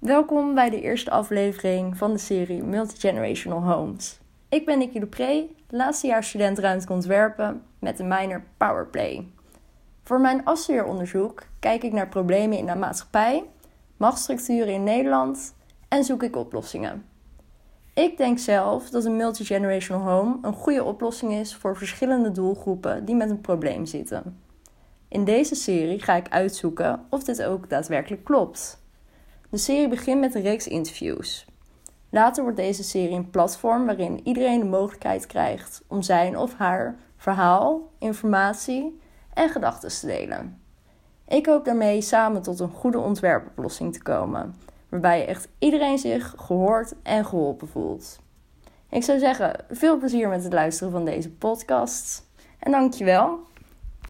Welkom bij de eerste aflevering van de serie Multigenerational Homes. Ik ben Nicky Dupré, laatstejaarsstudent ruimtelijk ontwerpen met een minor Powerplay. Voor mijn afstudeeronderzoek kijk ik naar problemen in de maatschappij, machtsstructuren in Nederland en zoek ik oplossingen. Ik denk zelf dat een multigenerational home een goede oplossing is voor verschillende doelgroepen die met een probleem zitten. In deze serie ga ik uitzoeken of dit ook daadwerkelijk klopt. De serie begint met een reeks interviews. Later wordt deze serie een platform waarin iedereen de mogelijkheid krijgt om zijn of haar verhaal, informatie en gedachten te delen. Ik hoop daarmee samen tot een goede ontwerpoplossing te komen, waarbij echt iedereen zich gehoord en geholpen voelt. Ik zou zeggen, veel plezier met het luisteren van deze podcast en dankjewel.